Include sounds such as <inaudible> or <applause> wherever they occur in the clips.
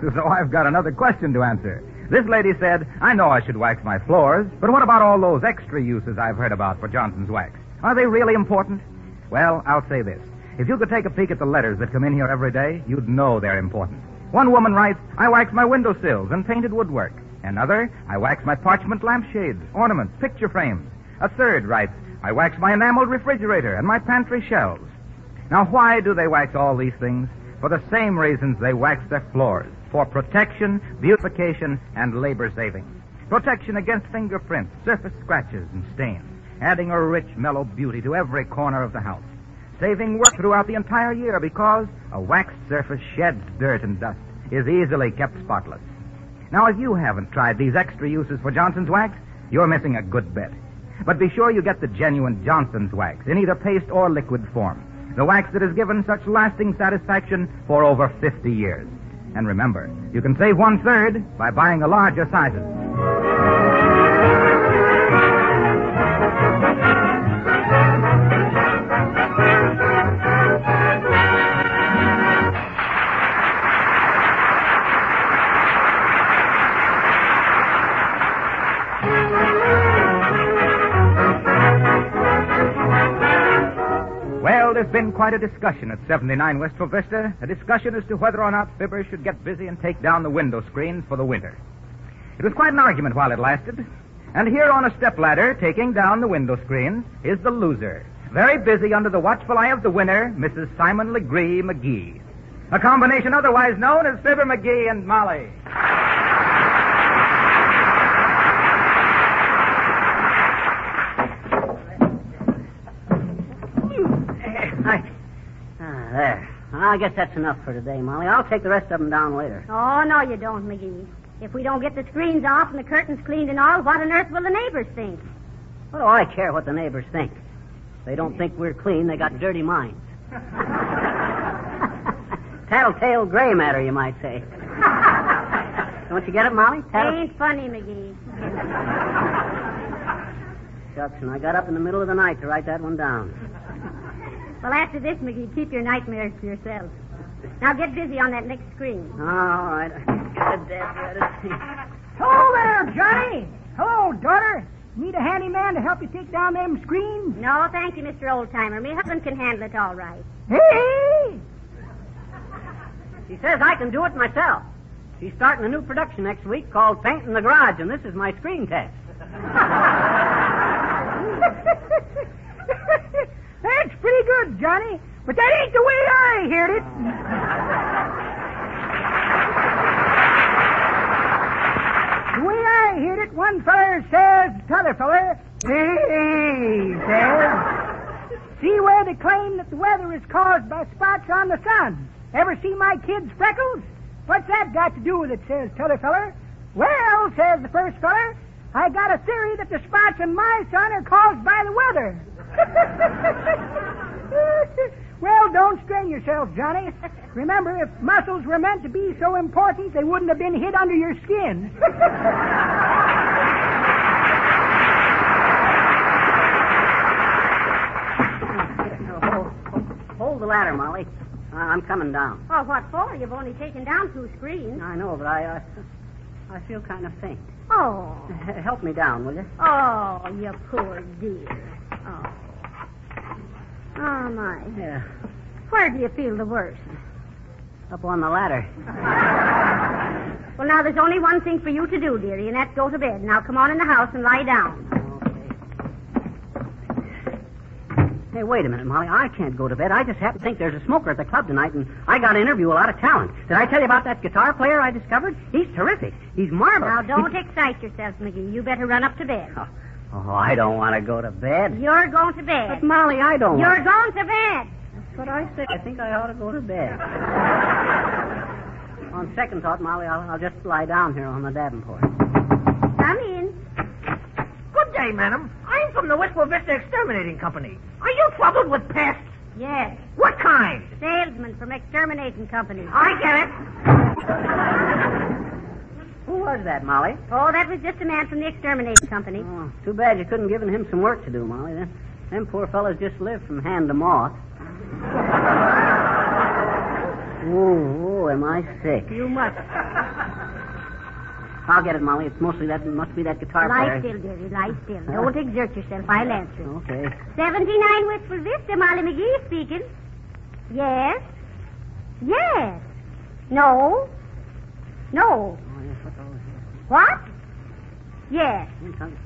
<laughs> So I've got another question to answer. This lady said, I know I should wax my floors, but what about all those extra uses I've heard about for Johnson's wax? Are they really important? Well, I'll say this. If you could take a peek at the letters that come in here every day, you'd know they're important. One woman writes, I wax my windowsills and painted woodwork. Another, I wax my parchment lampshades, ornaments, picture frames. A third writes, I wax my enameled refrigerator and my pantry shelves. Now, why do they wax all these things? For the same reasons they wax their floors. For protection, beautification, and labor saving. Protection against fingerprints, surface scratches, and stains. Adding a rich, mellow beauty to every corner of the house. Saving work throughout the entire year because a waxed surface sheds dirt and dust, is easily kept spotless. Now, if you haven't tried these extra uses for Johnson's wax, you're missing a good bet. But be sure you get the genuine Johnson's wax in either paste or liquid form. The wax that has given such lasting satisfaction for over 50 years. And remember, you can save one third by buying the larger sizes. Quite a discussion at 79 Wistful Vista, a discussion as to whether or not Fibber should get busy and take down the window screens for the winter. It was quite an argument while it lasted. And here on a stepladder, taking down the window screens, is the loser. Very busy under the watchful eye of the winner, Mrs. Simon Legree McGee. A combination otherwise known as Fibber McGee and Molly. Hi. Ah, there. I guess that's enough for today, Molly. I'll take the rest of them down later. Oh, no, you don't, McGee. If we don't get the screens off and the curtains cleaned and all, what on earth will the neighbors think? What do I care what the neighbors think? They don't think we're clean. They got dirty minds. <laughs> Tattletale gray matter, you might say. don't you get it, Molly? Tattle- Ain't funny, McGee. Shucks, and I got up in the middle of the night to write that one down. Well, after this, McGee, keep your nightmares to yourself. Now get busy on that next screen. All right. Good, Dad. Hello there, Johnny. Hello, daughter. Need a handyman to help you take down them screens? No, thank you, Mr. Oldtimer. Me husband can handle it all right. Hey! She says I can do it myself. She's starting a new production next week called Paint in the Garage, and this is my screen test. <laughs> <laughs> That's pretty good, Johnny. But that ain't the way I heard it. the way I heard it, one feller says to t'other feller, Hey, says, see where they claim that the weather is caused by spots on the sun. Ever see my kid's freckles? What's that got to do with it, says t'other feller. Well, says the first feller, I got a theory that the spots in my sun are caused by the weather. <laughs> <laughs> well, don't strain yourself, Johnny. Remember, if muscles were meant to be so important, they wouldn't have been hid under your skin. Hold, <laughs> hold the ladder, Molly. I- I'm coming down. Oh, what for? You've only taken down two screens. I know, but I, uh, I feel kind of faint. Oh. <laughs> Help me down, will you? Oh, you poor dear. Oh. My. Yeah. Where do you feel the worst? Up on the ladder. <laughs> Well, now, there's only one thing for you to do, dearie, and that's go to bed. Now, come on in the house and lie down. Hey, wait a minute, Molly. I can't go to bed. I just happen to think there's a smoker at the club tonight, and I got to interview a lot of talent. Did I tell you about that guitar player I discovered? He's terrific. He's marvelous. Now, don't excite yourself, McGee. You better run up to bed. Oh, oh, I don't want to go to bed. You're going to But, bed. Molly, I don't You're want... going to bed. That's what I said. I think I ought to go to bed. <laughs> on second thought, Molly, I'll, I'll just lie down here on the Davenport. Come in. Good day, madam. I'm from the Wistful Vista Exterminating Company. Are you troubled with pests? Yes. What kind? Salesman from Exterminating Company. I get it. <laughs> Who was that, Molly? Oh, that was just a man from the Exterminating Company. Oh, too bad you couldn't given him some work to do, Molly. Them, them poor fellows just live from hand to mouth. <laughs> Oh, oh, am I sick? You must. I'll get it, Molly. It's mostly that. Must be that guitar Lie player. Lie still, dearie. Lie still. Don't exert yourself. I'll answer. Okay. 79 Wistful Vista, Molly McGee speaking. Yes? Yes. No? No. Oh, yes, what's all this? What? Yes.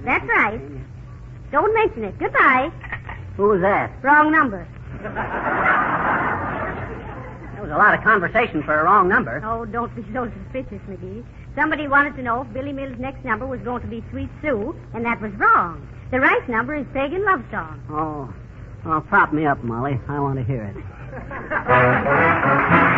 That's right. Don't mention it. Goodbye. <laughs> Who was that? Wrong number. That was a lot of conversation for a wrong number. Oh, don't be so suspicious, McGee. Somebody wanted to know if Billy Mills' next number was going to be Sweet Sue, and that was wrong. The right number is Pagan Love Song. Oh. Oh, prop me up, Molly. I want to hear it. <laughs>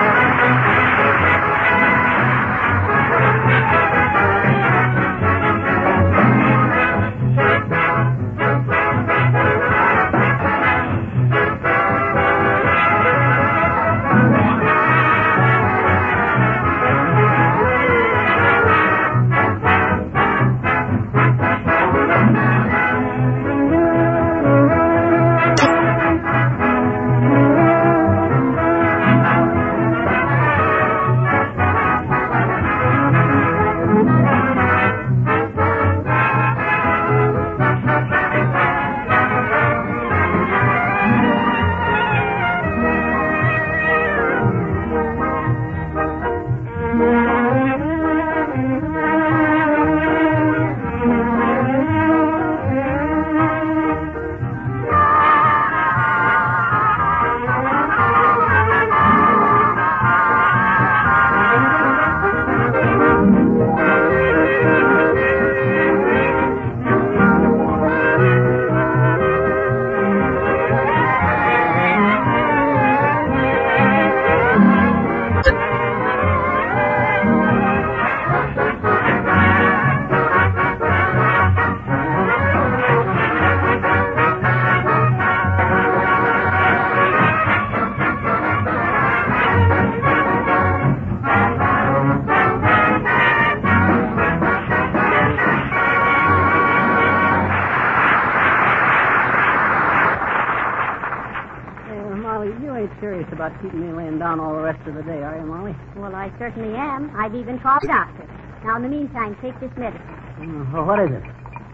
all the rest of the day, are you, Molly? Well, I certainly am. I've even called the doctor. Now, in the meantime, take this medicine. Mm, well, what is it?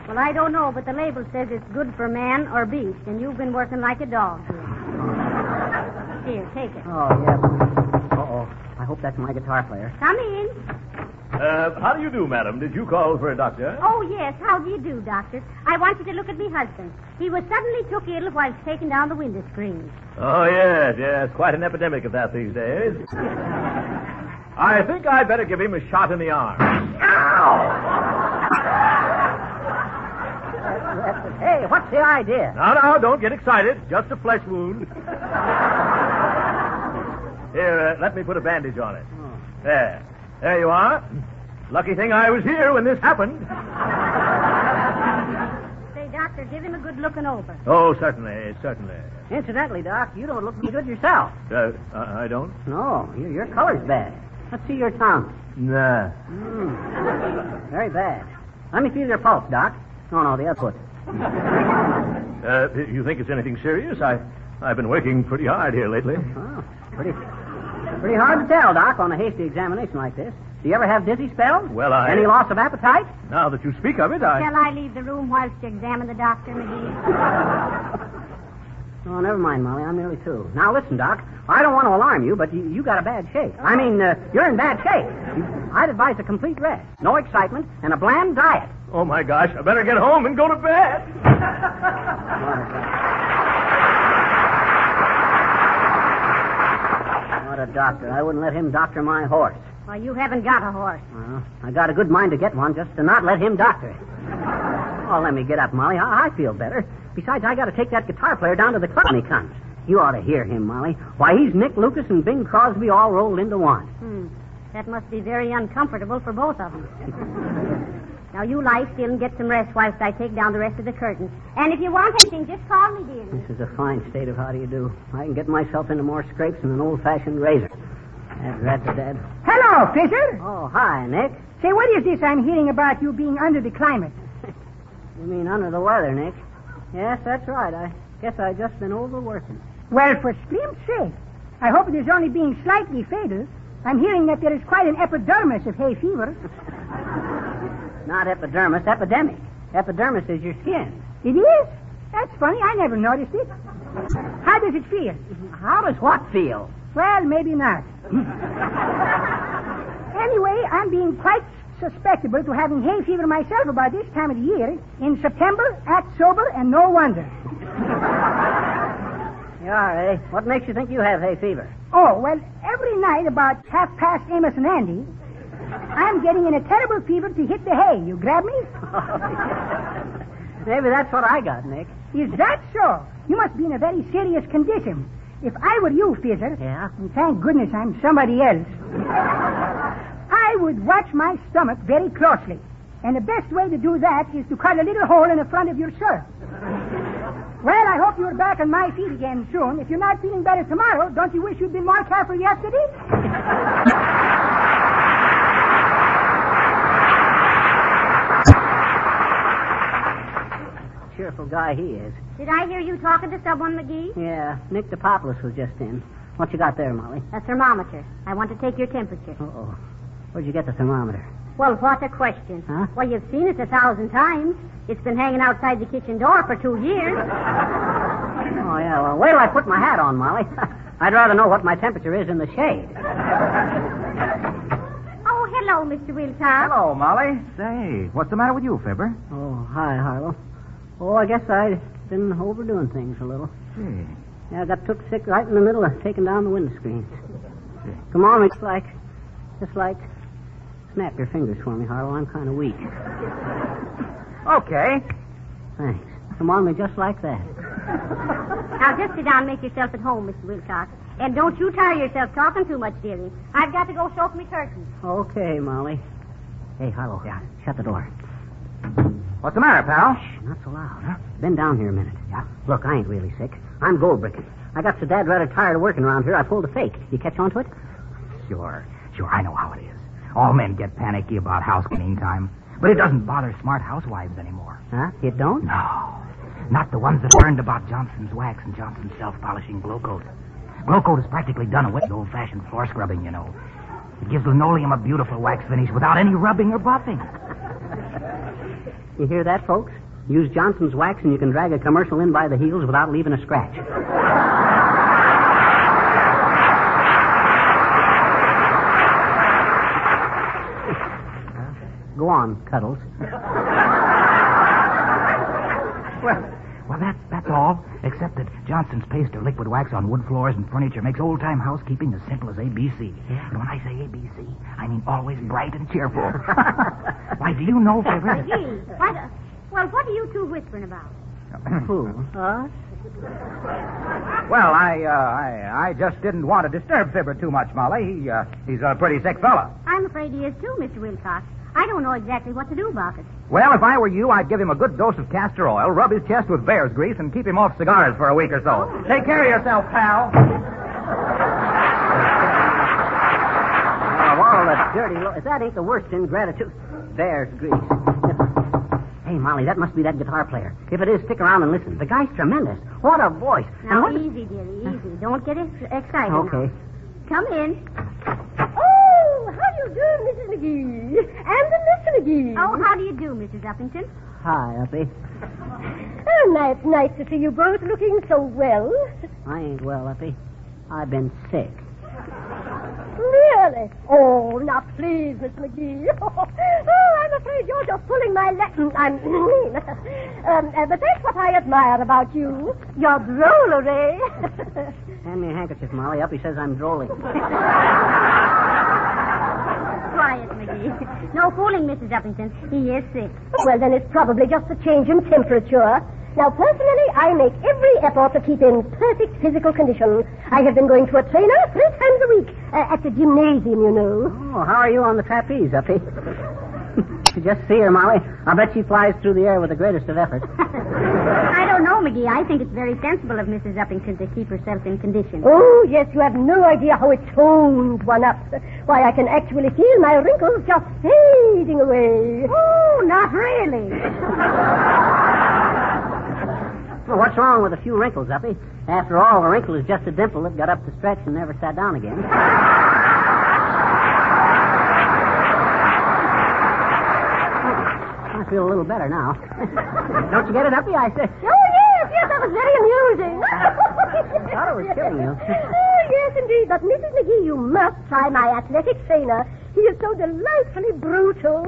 Well, I don't know, but the label says it's good for man or beast, and you've been working like a dog. Oh. Here, take it. Oh, yes. Uh-oh. I hope that's my guitar player. Come in. Uh, how do you do, madam? Did you call for a doctor? Oh, yes. How do you do, doctor? I want you to look at me husband. He was suddenly took ill while taking down the window screen. Oh, yes, yes. Quite an epidemic of that these days. <laughs> I think I'd better give him a shot in the arm. Ow! hey, what's the idea? Now, now, don't get excited. Just a flesh wound. <laughs> Here, uh, let me put a bandage on it. There. There you are. Lucky thing I was here when this happened. Say, doctor, give him a good looking over. Oh, certainly, certainly. Incidentally, Doc, you don't look any good yourself. Uh, I I don't? No, your, your color's bad. Let's see your tongue. Nah. Mm. Very bad. Let me feel your pulse, Doc. No, no, the other foot. Uh, you think it's anything serious? I, I've been working pretty hard here lately. Oh, pretty, pretty hard to tell, Doc, on a hasty examination like this. Do you ever have dizzy spells? Well, I- Any loss of appetite? Now that you speak of it, I. Shall I leave the room whilst you examine the doctor, McGee? <laughs> Oh, never mind, Molly. I'm nearly through. Now, listen, Doc. I don't want to alarm you, but you, you got a bad shake. I mean, uh, you're in bad shape. You, I'd advise a complete rest, no excitement, and a bland diet. Oh, my gosh. I better get home and go to bed. <laughs> What a doctor. I wouldn't let him doctor my horse. Well, you haven't got a horse. Well, I got a good mind to get one just to not let him doctor it. Oh, let me get up, Molly. I, I feel better. Besides, I got to take that guitar player down to the club when he comes. You ought to hear him, Molly. Why, he's Nick Lucas and Bing Crosby all rolled into one. Hmm. That must be very uncomfortable for both of them. <laughs> now, you lie still and get some rest whilst I take down the rest of the curtains. And if you want anything, just call me, dear. This is a fine state of how do you do. I can get myself into more scrapes than an old-fashioned razor. That rat's dead. Hello, Fisher. Oh, hi, Nick. Say, what is this I'm hearing about you being under the climate? <laughs> You mean under the weather, Nick? Yes, that's right. I guess I've just been overworking. Well, for Slim's sake. I hope it is only being slightly fatal. I'm hearing that there is quite an epidermis of hay fever. <laughs> Not epidermis, epidemic. Epidermis is your skin. It is? That's funny. I never noticed it. How does it feel? How does what feel? Well, maybe not. anyway, I'm being quite susceptible to having hay fever myself about this time of the year. In September, act sober, and no wonder. You are, eh? What makes you think you have hay fever? Oh, well, every night about half past Amos and Andy, I'm getting in a terrible fever to hit the hay. You grab me? <laughs> Maybe that's what I got, Nick. Is that so? You must be in a very serious condition. If I were you, Fizzer, Yeah? and thank goodness I'm somebody else, I would watch my stomach very closely. And the best way to do that is to cut a little hole in the front of your shirt. Well, I hope you're back on my feet again soon. If you're not feeling better tomorrow, don't you wish you'd been more careful yesterday? <laughs> Cheerful guy he is. Did I hear you talking to someone, McGee? Yeah, Nick DePopulos was just in. What you got there, Molly? A thermometer. I want to take your temperature. Uh-oh. Where'd you get the thermometer? Well, what a question. Huh? Well, you've seen it a thousand times. It's been hanging outside the kitchen door for two years. Oh, yeah, well, wait till I put my hat on, Molly. <laughs> I'd rather know what my temperature is in the shade. Oh, hello, Mr. Wilcox. Hello, Molly. Say, what's the matter with you, Fibber? Oh, hi, Harlow. Oh, I guess I've been overdoing things a little. Gee. Yeah, I got took sick right in the middle of taking down the window screens. Come on, it's like, just like, snap your fingers for me, Harlow. I'm kind of weak. Okay. Thanks. Come on, me just like that. Now, just sit down and make yourself at home, Mr. Wilcox. And don't you tire yourself talking too much, dearie. I've got to go soak me curtains. Okay, Molly. Hey, Harlow. Yeah. Shut the door. What's the matter, pal? Shh, not so loud. Been down here a minute. Yeah. Look, I ain't really sick. I'm gold bricking. I got so dad rather tired of working around here, I pulled a fake. You catch on to it? Sure. Sure, I know how it is. All men get panicky about house cleaning time. But it doesn't bother smart housewives anymore. Huh? It don't? No. Not the ones that learned about Johnson's wax and Johnson's self-polishing glow coat. Glow coat is practically done away with old-fashioned floor scrubbing, you know. It gives linoleum a beautiful wax finish without any rubbing or buffing. You hear that, folks? Use Johnson's wax and you can drag a commercial in by the heels without leaving a scratch. Uh, go on, Cuddles. Well, well, that's that's all. Except that Johnson's paste or liquid wax on wood floors and furniture makes old-time housekeeping as simple as ABC. And when I say ABC, I mean always bright and cheerful. <laughs> Why, do you know, Fibber? Gee, <laughs> what? Well, what are you two whispering about? <clears throat> Who? Us? Well, I, uh, I, I just didn't want to disturb Fibber too much, Molly. He, uh, he's a pretty sick fella. I'm afraid he is too, Mr. Wilcox. I don't know exactly what to do about it. Well, if I were you, I'd give him a good dose of castor oil, rub his chest with bear's grease, and keep him off cigars for a week or so. Take care of yourself, pal. Oh, all that dirty lo- If that ain't the worst ingratitude. There's grease. Hey, Molly, that must be that guitar player. If it is, stick around and listen. The guy's tremendous. What a voice. Now, what... easy, dearie, easy. Don't get ex- excited. Okay. Come in. Oh, how do you do, Mrs. McGee? And the Mr. McGee. Oh, how do you do, Mrs. Uppington? Hi, Uppy. Oh, nice, nice to see you both looking so well. I ain't well, Uppy. I've been sick. Really? Oh, now please, Miss McGee. <laughs> Oh, I'm afraid you're just pulling my leg. I'm <clears throat> mean, <laughs> um, uh, but that's what I admire about you. Your drollery. <laughs> Hand me a handkerchief, Molly. Up he says I'm drolling. Quiet, McGee. No fooling, Mrs. Uppington. He is sick. Well, then it's probably just a change in temperature. Now, personally, I make every effort to keep in perfect physical condition. I have been going to a trainer three times a week uh, at the gymnasium, you know. Oh, how are you on the trapeze, Uppy? <laughs> just see her, Molly. I bet she flies through the air with the greatest of effort. <laughs> I don't know, McGee. I think it's very sensible of Mrs. Uppington to keep herself in condition. Oh, yes, you have no idea how it tones one up. Why, I can actually feel my wrinkles just fading away. Oh, not really. <laughs> Well, what's wrong with a few wrinkles, Uppy? After all, a wrinkle is just a dimple that got up to stretch and never sat down again. I feel a little better now. <laughs> Don't you get it, Uppy? I said. Oh, yes, yes, that was very amusing. <laughs> I thought I was kidding you. <laughs> oh, yes, indeed. But, Mrs. McGee, you must try my athletic trainer. He is so delightfully brutal.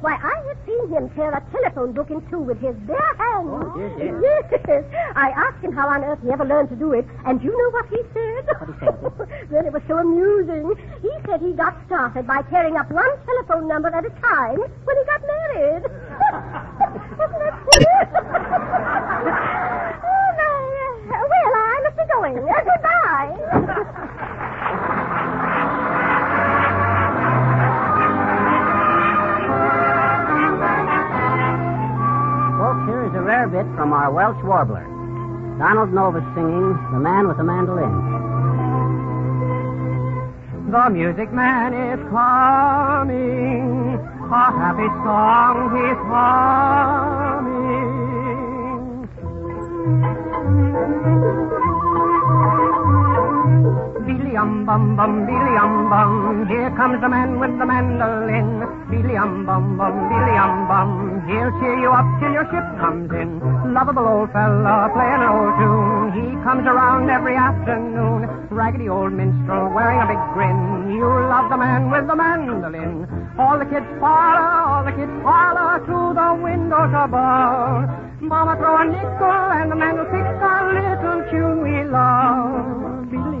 Why, I have seen him tear a telephone book in two with his bare hands. Oh, dear, dear. Yes. I asked him how on earth he ever learned to do it, and you know what he said? What he said? <laughs> well, it was so amusing. He said he got started by tearing up one telephone number at a time when he got married. <laughs> Wasn't that <laughs> oh, my. Uh, well, I must be going. Uh, goodbye. From our Welsh warbler. Donald Novis singing The Man with the Mandolin. The music man is coming, a happy song he's humming. Billy um bum bum, Billy um bum, here comes the man with the mandolin. Billy um bum bum, Billy um bum, he'll cheer you up till your ship comes in. Lovable old fella playing an old tune, he comes around every afternoon. Raggedy old minstrel wearing a big grin, you love the man with the mandolin. All the kids follow, all the kids follow through the windows above. Mama throw a nickel and the man will pick a little tune we love.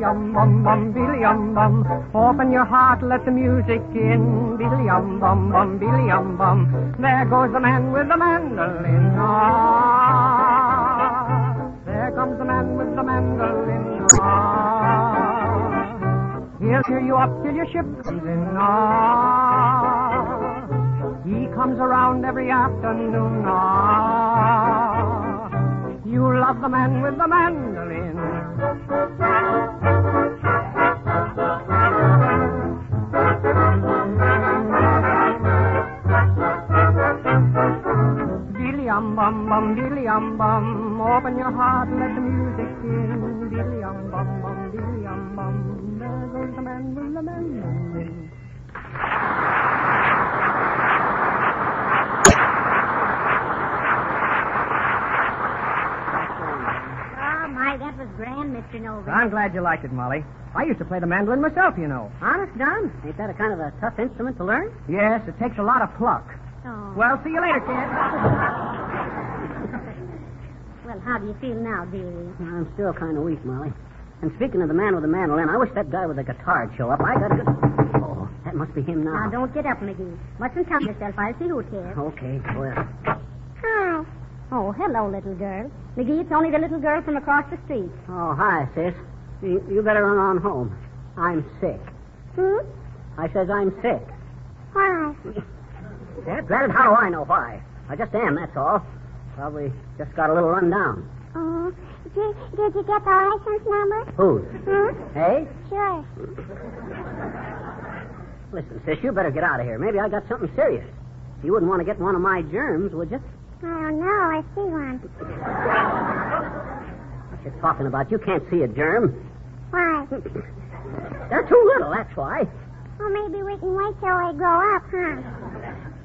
Billy um bum bum, Billy um bum. Open your heart, let the music in. Billy um bum bum, Billy um bum. There goes the man with the mandolin. Ah, there comes the man with the mandolin. Ah, he'll cheer you up till your ship comes in. Ah, he comes around every afternoon. Ah, you love the man with the mandolin. Um bum bum, Billy um bum, open your heart, let the music in. Billy um bum bum, Billy um bum, there goes the man with the mandolin. Oh, my, that was grand, Mr. Novis. I'm glad you liked it, Molly. I used to play the mandolin myself, you know. Honest, Don? Ain't that a kind of a tough instrument to learn? Yes, it takes a lot of pluck. Oh. Well, see you later, kid. <laughs> Well, how do you feel now, dearie? I'm still kind of weak, Molly. And speaking of the man with the mandolin, I wish that guy with the guitar'd show up. I got a good. Oh, that must be him now. Now, don't get up, McGee. Mustn't count yourself. I'll see who it is. Okay, well. Hi. Oh, hello, little girl. McGee, it's only the little girl from across the street. Oh, hi, sis. You, you better run on home. I'm sick. Hmm? I says I'm sick. Why? Is how do I know why. I just am, that's all. Probably just got a little run down. Oh, did, did you get the license number? Whose? Hmm? Hey? Sure. Listen, sis, you better get out of here. Maybe I got something serious. You wouldn't want to get one of my germs, would you? I don't know. I see one. What you talking about? You can't see a germ. Why? <laughs> They're too little, that's why. Well, maybe we can wait till they grow up, huh?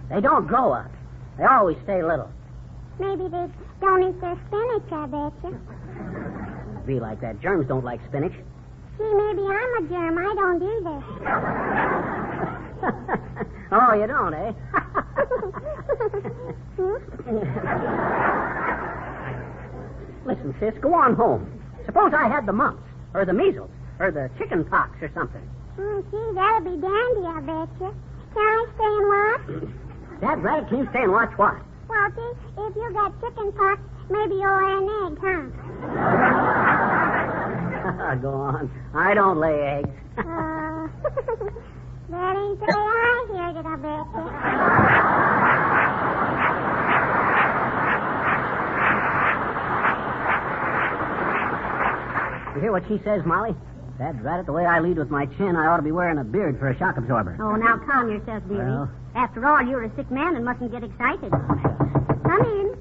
They don't grow up. They always stay little. Maybe they don't eat their spinach, I bet you. Be like that. Germs don't like spinach. See, maybe I'm a germ. I don't either. <laughs> oh, you don't, eh? <laughs> Listen, sis, go on home. Suppose I had the mumps, or the measles, or the chicken pox, or something. Hmm, gee, that'll be dandy, I bet you. Can I stay and watch? Dad, Rabbit, can you stay and watch what? Well, see, if you got chicken pox, maybe you'll lay an egg, huh? <laughs> go on. I don't lay eggs. <laughs> Uh, <laughs> that ain't the way I heard it, I bet you. You hear what she says, Molly? That's right. At the way I lead with my chin, I ought to be wearing a beard for a shock absorber. Oh, now calm yourself, dearie. Well. After all, you're a sick man and mustn't get excited. Come in.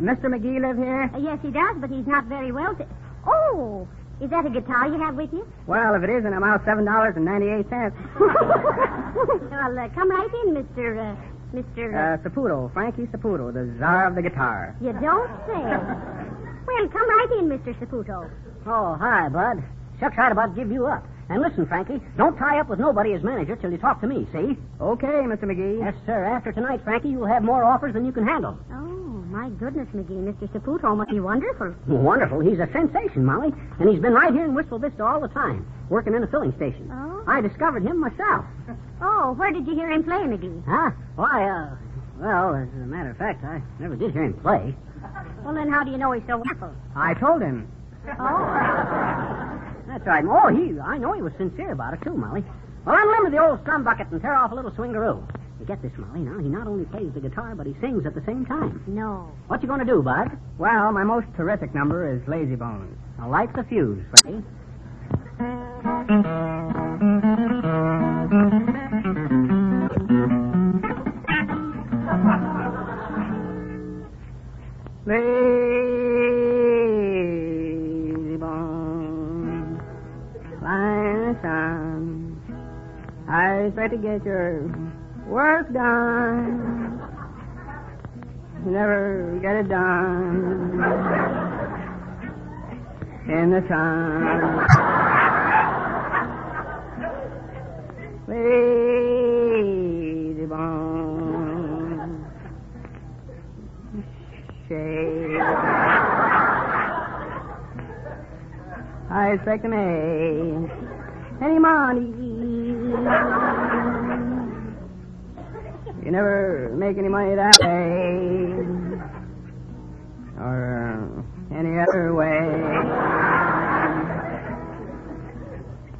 Mr. McGee live here? Uh, yes, he does, but he's not very wealthy. Oh, is that a guitar you have with you? Well, if it is, then I'm out seven dollars and ninety-eight cents. <laughs> well, uh, come right in, Mister. Uh, Mister. Uh, Saputo, Frankie Saputo, the czar of the guitar. you don't say. well, come right in, Mister Saputo. Oh, hi, Bud. Shucks, I'd about give you up. And listen, Frankie, don't tie up with nobody as manager till you talk to me, see? Okay, Mr. McGee. Yes, sir. After tonight, Frankie, you'll have more offers than you can handle. Oh, my goodness, McGee. Mr. Saputo must be wonderful. Wonderful. He's a sensation, Molly. And he's been right here in Wistful Vista all the time, working in a filling station. Oh? I discovered him myself. Oh, where did you hear him play, McGee? Huh? Why, uh, well, as a matter of fact, I never did hear him play. Well, then how do you know he's so wonderful? I told him. Oh. That's right. Oh, he, I know he was sincere about it, too, Molly. Well, unlimber the old strum bucket and tear off a little swingaroo. You get this, Molly, now? He not only plays the guitar, but he sings at the same time. No. What you going to do, Bud? Well, my most terrific number is Lazy Bones. Now, light the fuse, Frankie. Lazy <laughs> I expect to get your work done. You never get it done in the sun. Lazy bones, shade. I expect to make any money. You never make any money that way. Or uh, any other way.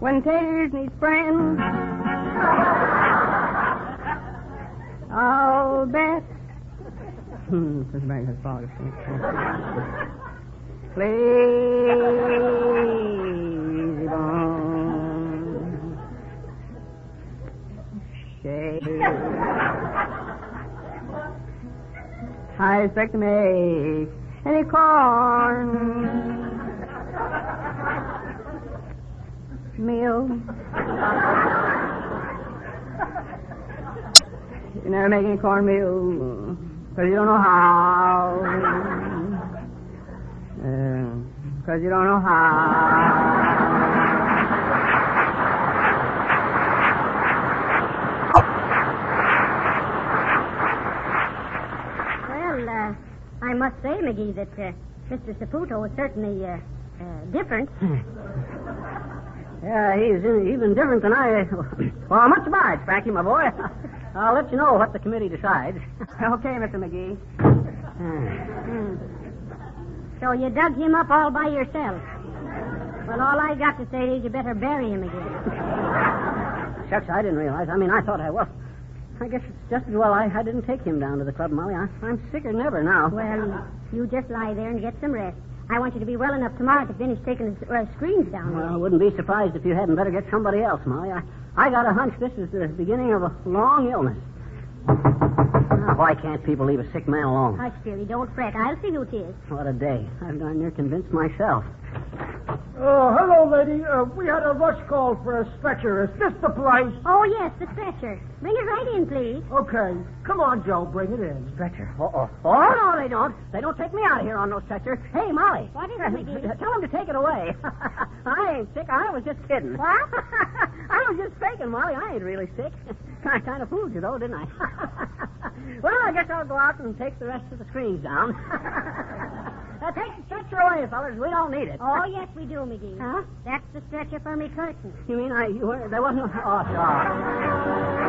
When taters need friends, I'll bet. Lazy bones. Shade. I expect to make any corn meal. You never make any cornmeal because you don't know how. Uh, because you don't know how. Well, uh, I must say, McGee, that uh, Mr. Saputo is certainly uh, uh, different. Yeah, he's even different than I. <coughs> Well, much obliged, Frankie, my boy. I'll let you know what the committee decides. <laughs> okay, Mr. McGee. Hmm. So you dug him up all by yourself. Well, all I got to say is you better bury him again. <laughs> Shucks, I didn't realize. I mean, I thought I was. I guess it's just as well I, I didn't take him down to the club, Molly. I, I'm sicker than ever now. Well, you just lie there and get some rest. I want you to be well enough tomorrow to finish taking the uh, screens down Well, I wouldn't be surprised if you hadn't better get somebody else, Molly. I, I got a hunch this is the beginning of a long illness. Now, why can't people leave a sick man alone? Hush, dearie, don't fret. I'll see who it is. What a day. I've darn near convinced myself. Oh, hello, lady. Uh, we had a rush call for a stretcher. Is this the place? Oh, yes, the stretcher. Bring it right in, please. Okay. Come on, Joe. Bring it in. Stretcher. Uh-oh. Oh, no, they don't. They don't take me out of here on no stretcher. Hey, Molly. What is it, McGee? <laughs> Tell them to take it away. <laughs> I ain't sick. I was just kidding. What? <laughs> I was just faking, Molly. I ain't really sick. I kind of fooled you, though, didn't I? I guess I'll go out and take the rest of the screens down. <laughs> uh, take the stretcher away, fellas. We don't need it. Oh, yes, we do, McGee. Huh? That's the stretcher for me curtain. You mean I? You were? There wasn't. Oh, sure.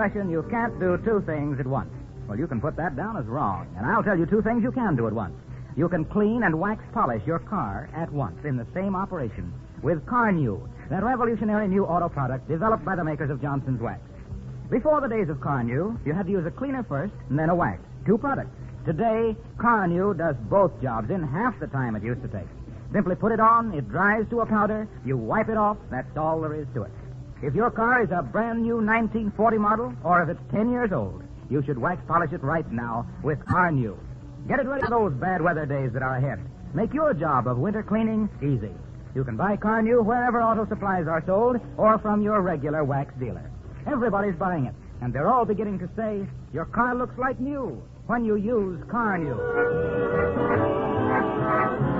Expression, you can't do two things at once. Well, you can put that down as wrong, and I'll tell you two things you can do at once. You can clean and wax polish your car at once in the same operation with Carnu, that revolutionary new auto product developed by the makers of Johnson's Wax. Before the days of Carnu, you had to use a cleaner first and then a wax. Two products. Today, Carnu does both jobs in half the time it used to take. Simply put it on, it dries to a powder, you wipe it off, that's all there is to it. If your car is a brand new 1940 model, or if it's 10 years old, you should wax polish it right now with Carnu. Get it ready for those bad weather days that are ahead. Make your job of winter cleaning easy. You can buy Carnu wherever auto supplies are sold or from your regular wax dealer. Everybody's buying it, and they're all beginning to say, your car looks like new when you use Carnu. Well,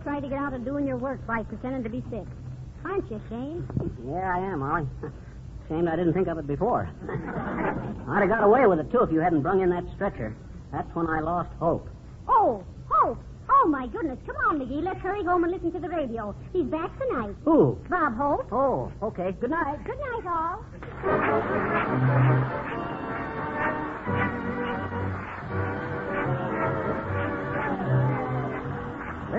never thought you'd try to get out of doing your work by pretending to be sick. Aren't you, Shane? Yeah, I am, Molly. Shame I didn't think of it before. I'd have got away with it, too, if you hadn't brung in that stretcher. That's when I lost hope. Oh, Hope. Oh, my goodness. Come on, McGee. Let's hurry home and listen to the radio. He's back tonight. Who? Bob Hope. Oh, okay. Good night. Good night, all.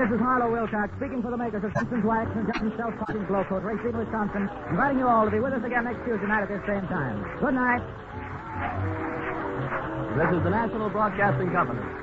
This is Harlow Wilcox speaking for the makers of Johnson's Wax and Johnson's Self-Polishing Glow Coat, Racine, Wisconsin, inviting you all to be with us again next Tuesday night at this same time. Good night. This is the National Broadcasting Company.